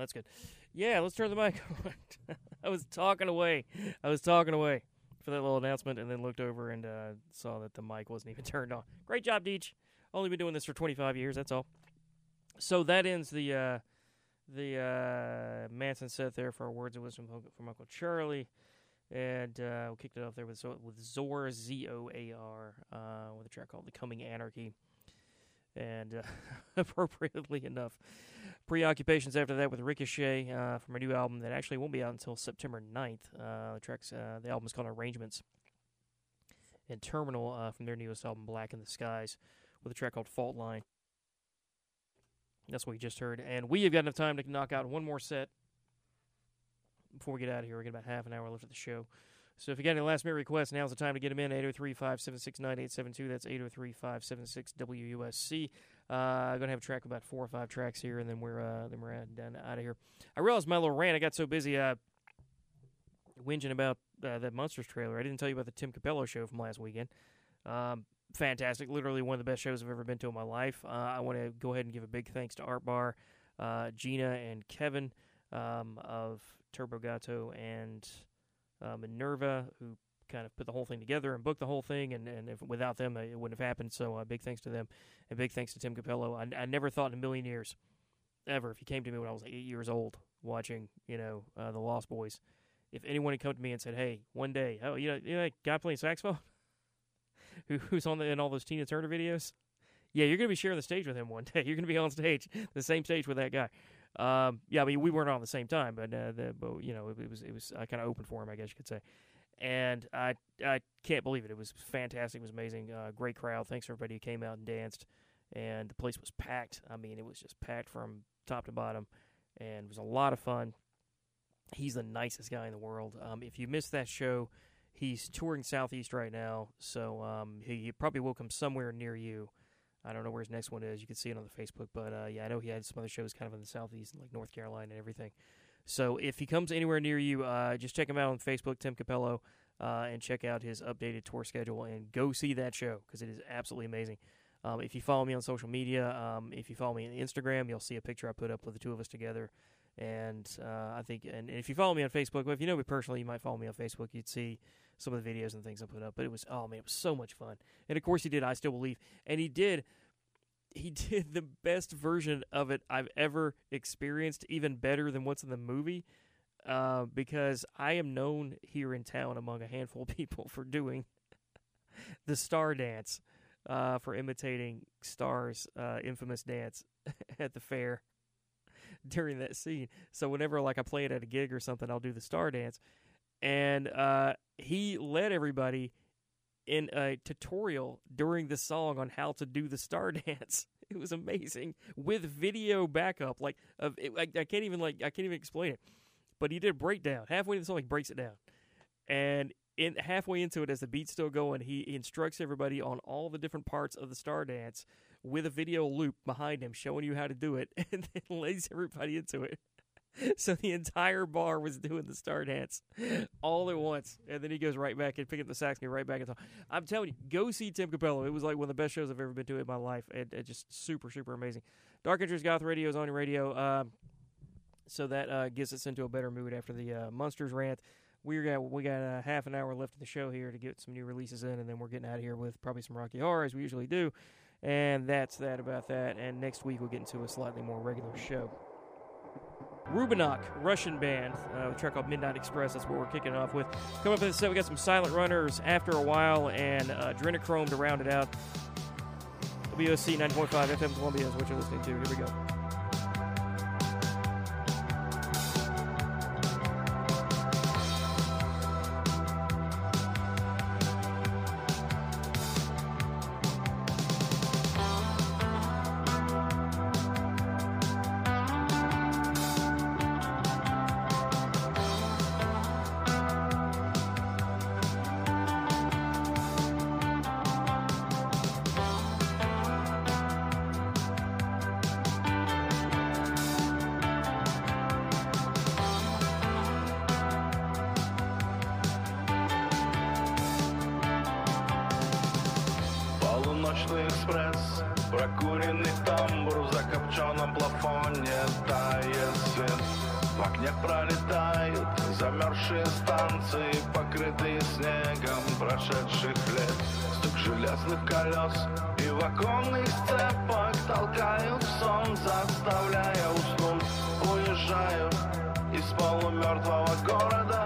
That's good. Yeah, let's turn the mic <laughs> on. I was talking away. I was talking away for that little announcement, and then looked over and uh, saw that the mic wasn't even <laughs> turned on. Great job, Deech. Only been doing this for 25 years. That's all. So that ends the uh, the uh, Manson set there for words of wisdom from Uncle Charlie, and uh, we kicked it off there with with ZOAR Z O A R uh, with a track called "The Coming Anarchy." And uh, <laughs> appropriately enough, preoccupations after that with Ricochet uh, from a new album that actually won't be out until September 9th. Uh, the tracks, uh, the album is called Arrangements. And Terminal uh, from their newest album, Black in the Skies, with a track called Fault Line. That's what we just heard. And we have got enough time to knock out one more set before we get out of here. We got about half an hour left of the show. So if you got any last minute requests, now's the time to get them in. 803 576 9872. That's 803 576 WUSC. Uh, to have a track about four or five tracks here, and then we're, uh, then we're out, done, out of here. I realized my little rant, I got so busy uh, whinging about uh, that Munsters trailer. I didn't tell you about the Tim Cappello show from last weekend. Um, fantastic. Literally one of the best shows I've ever been to in my life. Uh, I want to go ahead and give a big thanks to Art Bar, uh, Gina, and Kevin um, of Turbo Gato and uh, Minerva, who kind of put the whole thing together and booked the whole thing. And, and if, without them, uh, it wouldn't have happened. So uh, big thanks to them. And big thanks to Tim Cappello. I, I never thought in a million years, ever, if he came to me when I was eight years old watching, you know, uh, The Lost Boys, if anyone had come to me and said, hey, one day, oh, you know, you know that guy playing saxophone? <laughs> who, who's on the, in all those Tina Turner videos. Yeah, you're going to be sharing the stage with him one day. <laughs> You're going to be on stage, the same stage with that guy. Um, yeah, I mean, we weren't on the same time, but, uh, the, but you know, it, it was it was uh, kind of open for him, I guess you could say. And I I can't believe it. It was fantastic. It was amazing. Uh, great crowd. Thanks for everybody who came out and danced. And the place was packed. I mean, it was just packed from top to bottom, and it was a lot of fun. He's the nicest guy in the world. Um, if you missed that show, He's touring Southeast right now, so um, he, he, probably will come somewhere near you. I don't know where his next one is. You can see it on the Facebook, but uh, yeah, I know he had some other shows kind of in the Southeast, like North Carolina and everything. So if he comes anywhere near you, uh, just check him out on Facebook, Tim Cappello, uh, and check out his updated tour schedule and go see that show because it is absolutely amazing. Um, if you follow me on social media, um, if you follow me on Instagram, you'll see a picture I put up with the two of us together. And uh, I think, and if you follow me on Facebook, well, if you know me personally, you might follow me on Facebook. You'd see some of the videos and things I put up. But it was, oh man, it was so much fun. And of course, he did. I still believe, and he did. He <laughs> did the best version of it I've ever experienced, even better than what's in the movie. Uh, because I am known here in town among a handful <laughs> of people for doing <laughs> the star dance, uh, for imitating Star's uh, infamous dance at the fair during that scene. So whenever like I play it at a gig or something, I'll do the star dance. And uh, he led everybody in a tutorial during the song on how to do the star <laughs> dance. It was amazing with video backup. Like, it, I, I can't even like I can't even explain it. But he did a breakdown halfway in the song. He breaks it down, and in halfway into it, as the beat's still going, he instructs everybody on all the different parts of the star dance with a video loop behind him showing you how to do it, <laughs> and then lays everybody into it. <laughs> So the entire bar was doing the star dance all at once, and then he goes right back and pick up the sax and right back into. I'm telling you, go see Tim Cappello. It was like one of the best shows I've ever been to in my life, and, and just super, super amazing. Dark Entries Goth Radio is on your radio, um, so that uh, gets us into a better mood after the uh, Munsters rant. We got we got a half an hour left of the show here to get some new releases in, and then we're getting out of here with probably some Rocky Horror as we usually do. And that's that about that. And next week we'll get into a slightly more regular show. Roobanok, Russian band, uh, a track called Midnight Express. That's what we're kicking off with. Coming up in the set, we got some Silent Runners after a while and uh, Adrenochrome to round it out. WUSC 9.5 FM Columbia is what you're listening to. Here we go. Снегом прошедших лет. Стук железных колес и вагонных цепок толкают сон, заставляя уснуть. Уезжаю из полумертвого города,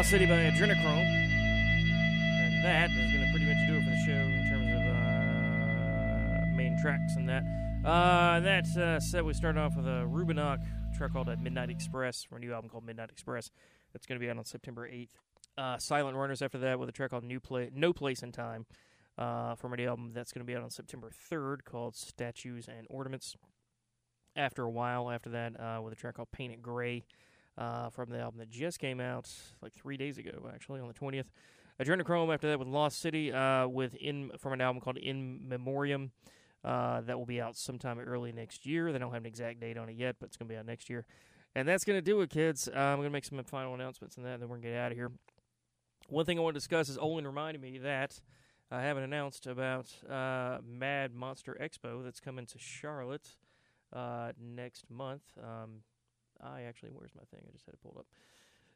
Lost City by Adrenochrome. And that is going to pretty much do it for the show in terms of uh, main tracks and that. Uh, that uh, set, we started off with a Roobanok track called uh, Midnight Express from a new album called Midnight Express. That's going to be out on September 8th. Uh, Silent Runners after that with a track called New Play, No Place in Time uh, from a new album that's going to be out on September 3rd called Statues and Ornaments. After a while after that uh, with a track called Paint It Gray uh, from the album that just came out like three days ago, actually on the twentieth. Adrenochrome after that with Lost City uh, with in from an album called In Memoriam uh, that will be out sometime early next year. They don't have an exact date on it yet, but it's going to be out next year. And that's going to do it, kids. Uh, I'm going to make some final announcements and that, and then we're going to get out of here. One thing I want to discuss is Olin reminded me that I haven't announced about uh, Mad Monster Expo that's coming to Charlotte uh, next month. Um, I actually, where's my thing? I just had it pulled up.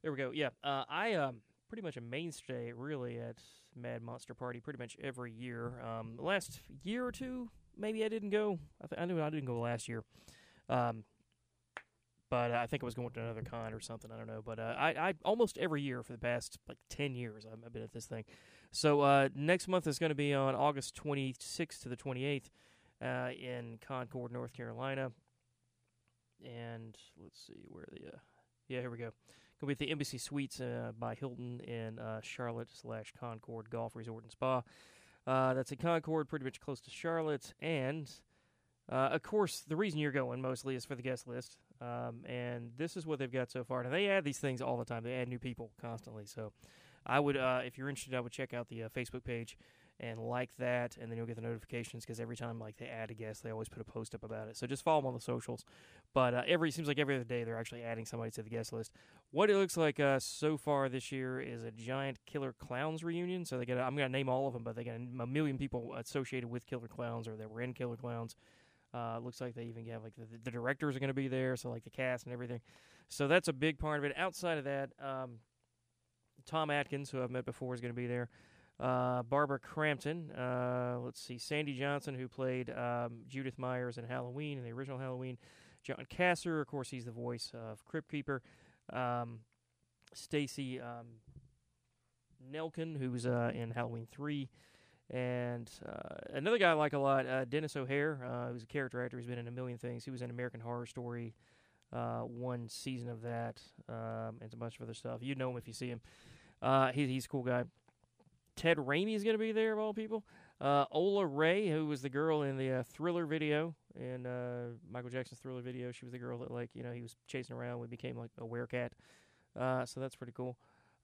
There we go. Yeah, uh, I um pretty much a mainstay really at Mad Monster Party pretty much every year. Um, last year or two, maybe I didn't go. I, th- I knew I didn't go last year. Um, but I think I was going to another con or something. I don't know. But uh, I, I almost every year for the past like ten years I've, I've been at this thing. So uh, next month is going to be on August 26th to the 28th uh, in Concord, North Carolina. And let's see where the uh, yeah here we go. Gonna be at the Embassy Suites uh, by Hilton in uh, Charlotte slash Concord Golf Resort and Spa. Uh, that's in Concord, pretty much close to Charlotte, and uh, of course the reason you're going mostly is for the guest list. Um, and this is what they've got so far. Now they add these things all the time. They add new people constantly. So I would, uh, if you're interested, I would check out the Facebook page and like that, and then you'll get the notifications because every time like they add a guest, they always put a post up about it. So just follow them on the socials. But uh, every seems like every other day they're actually adding somebody to the guest list. What it looks like uh, so far this year is a giant Killer Clowns reunion. So they got I'm gonna name all of them, but they got a million people associated with Killer Clowns or that were in Killer Clowns. Uh, looks like they even have like the, the directors are going to be there, so like the cast and everything. So that's a big part of it. Outside of that, um, Tom Atkins, who I've met before, is going to be there. Uh, Barbara Crampton. Uh, let's see, Sandy Johnson, who played um, Judith Myers in Halloween in the original Halloween. John Kassir, of course, he's the voice of Crypt Keeper. Um, Stacy um, Nelkin, who's uh, in Halloween three. And uh, another guy I like a lot, uh, Denis O'Hare, uh, who's a character actor. He's been in a million things. He was in American Horror Story, one season of that, um, and a bunch of other stuff. You know him if you see him. He, he's a cool guy. Ted Raimi is going to be there, of all people. Uh, Ola Ray, who was the girl in the uh, Thriller video, in uh, Michael Jackson's Thriller video. She was the girl that, like, you know, he was chasing around. We became, like, a werecat. Uh, so that's pretty cool.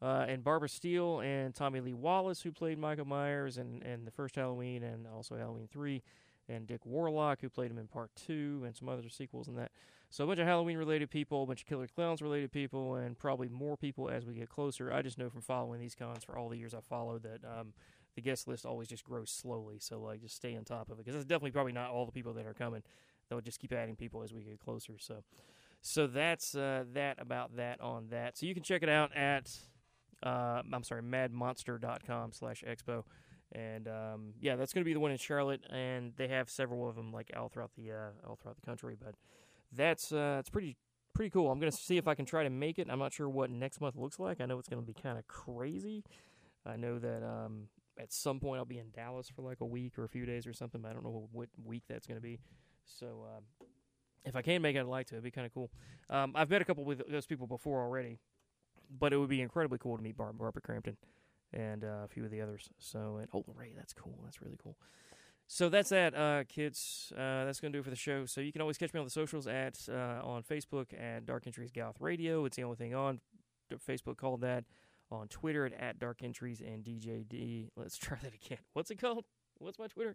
Uh, and Barbara Steele and Tommy Lee Wallace, who played Michael Myers in, in the first Halloween and also Halloween 3, and Dick Warlock, who played him in Part 2, and some other sequels and that. So a bunch of Halloween related people, a bunch of Killer Clowns related people, and probably more people as we get closer. I just know from following these cons for all the years I've followed that um, the guest list always just grows slowly. So, like, just stay on top of it because it's definitely probably not all the people that are coming. They'll just keep adding people as we get closer. So, so that's uh, that about that on that. So you can check it out at uh, I'm sorry, madmonster.com slash expo. And um, yeah, that's going to be the one in Charlotte, and they have several of them like all throughout the uh, all throughout the country. But that's uh, it's pretty pretty cool. I'm to see if I can try to make it. I'm not sure what next month looks like. I know it's to be kind of crazy. I know that um, at some point I'll be in Dallas for like a week or a few days or something. But I don't know what week that's to be. So uh, if I can make it, I'd like to. It'd be kind of cool. Um, I've met a couple with those people before already but it would be incredibly cool to meet Barb, Barbara Crampton and uh, a few of the others. So, and oh, Ray, that's cool. That's really cool. So that's that, uh, kids. Uh, that's going to do it for the show. So you can always catch me on the socials at uh, on Facebook at Dark Entries Goth Radio. It's the only thing on Facebook called that. on Twitter at, at Dark Entries and DJD. Let's try that again. <laughs> What's it called? What's my Twitter?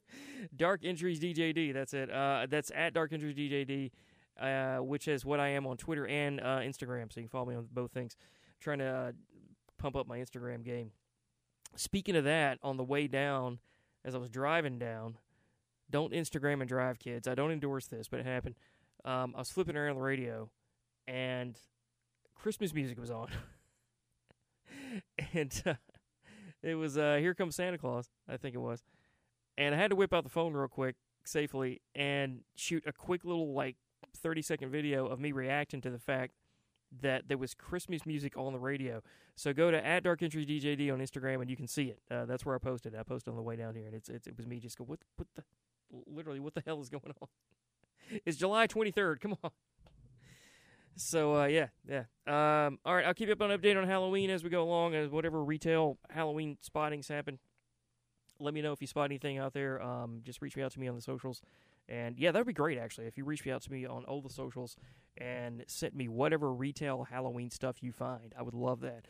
Dark Entries DJD. That's it. Uh, that's at Dark Entries DJD, uh, which is what I am on Twitter and uh, Instagram. So you can follow me on both things. I'm trying to pump up my Instagram game. Speaking of that, on the way down, as I was driving down, don't Instagram and drive, kids. I don't endorse this, but it happened. Um, I was flipping around the radio, and Christmas music was on, <laughs> and uh, it was uh, "Here Comes Santa Claus," I think it was, and I had to whip out the phone real quick, safely, and shoot a quick little like thirty second video of me reacting to the fact that there was Christmas music on the radio. So go to at Dark Entry DJD on Instagram and you can see it. Uh, that's where I posted. I posted on the way down here, and it's, it's it was me just go what what the literally what the hell is going on? <laughs> It's July twenty third. Come on. So uh, yeah, yeah. Um, all right, I'll keep you up on an update on Halloween as we go along, as whatever retail Halloween spottings happen. Let me know if you spot anything out there. Um, just reach me out to me on the socials, and yeah, that'd be great actually if you reach me out to me on all the socials and sent me whatever retail Halloween stuff you find. I would love that.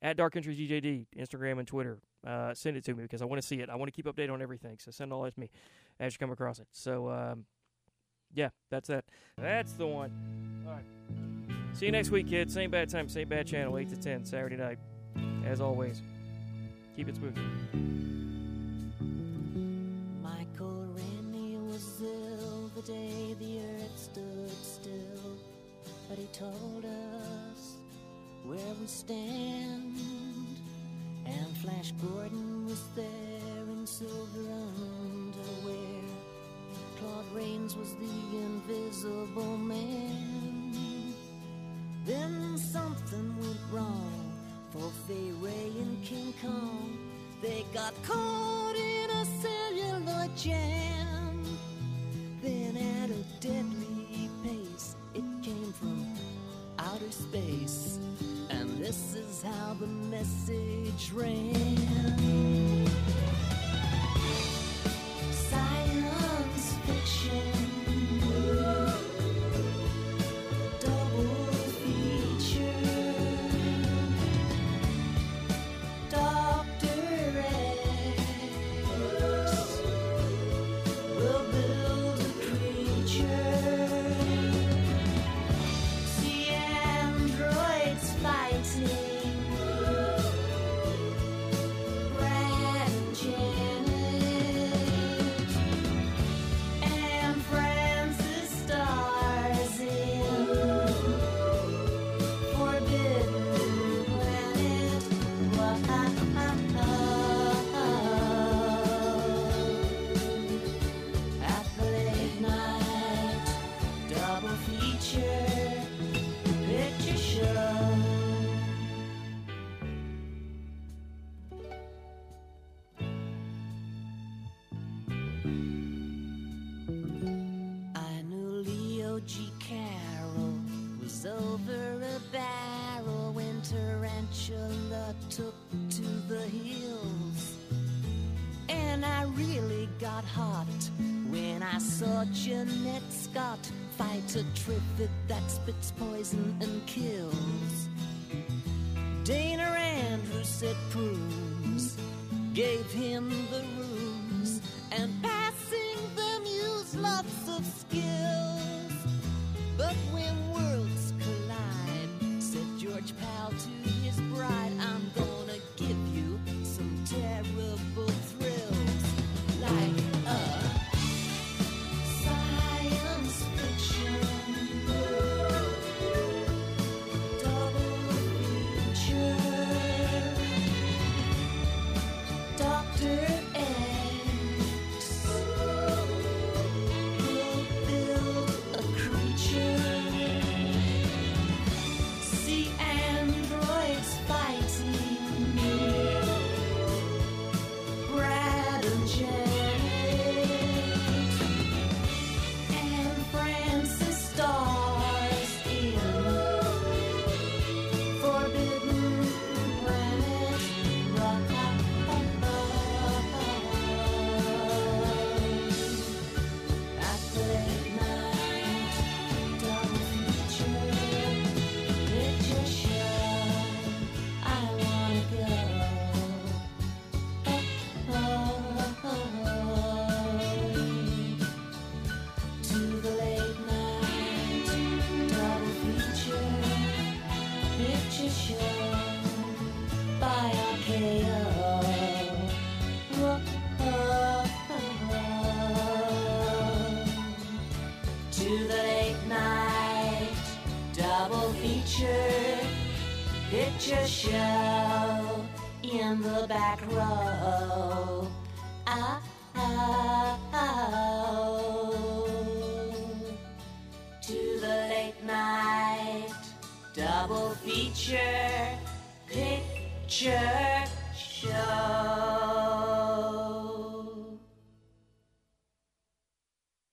At Dark Entries DJD, Instagram and Twitter, uh, send it to me because I want to see it. I want to keep update on everything. So send all that to me as you come across it. So um, yeah, that's that. That's the one. All right. See you next week, kids. Same bad time, same bad channel, 8 to 10, Saturday night. As always, keep it spooky. Michael Rennie was ill the day the earth stood still, but he told us where we stand. And Flash Gordon was there in silver underwear. Claude Rains was the invisible man. Then something went wrong for Fay Wray and King Kong. They got caught in a cellular jam. Then at a deadly how the message ran. That spits poison and kills. Dana Andrews said prunes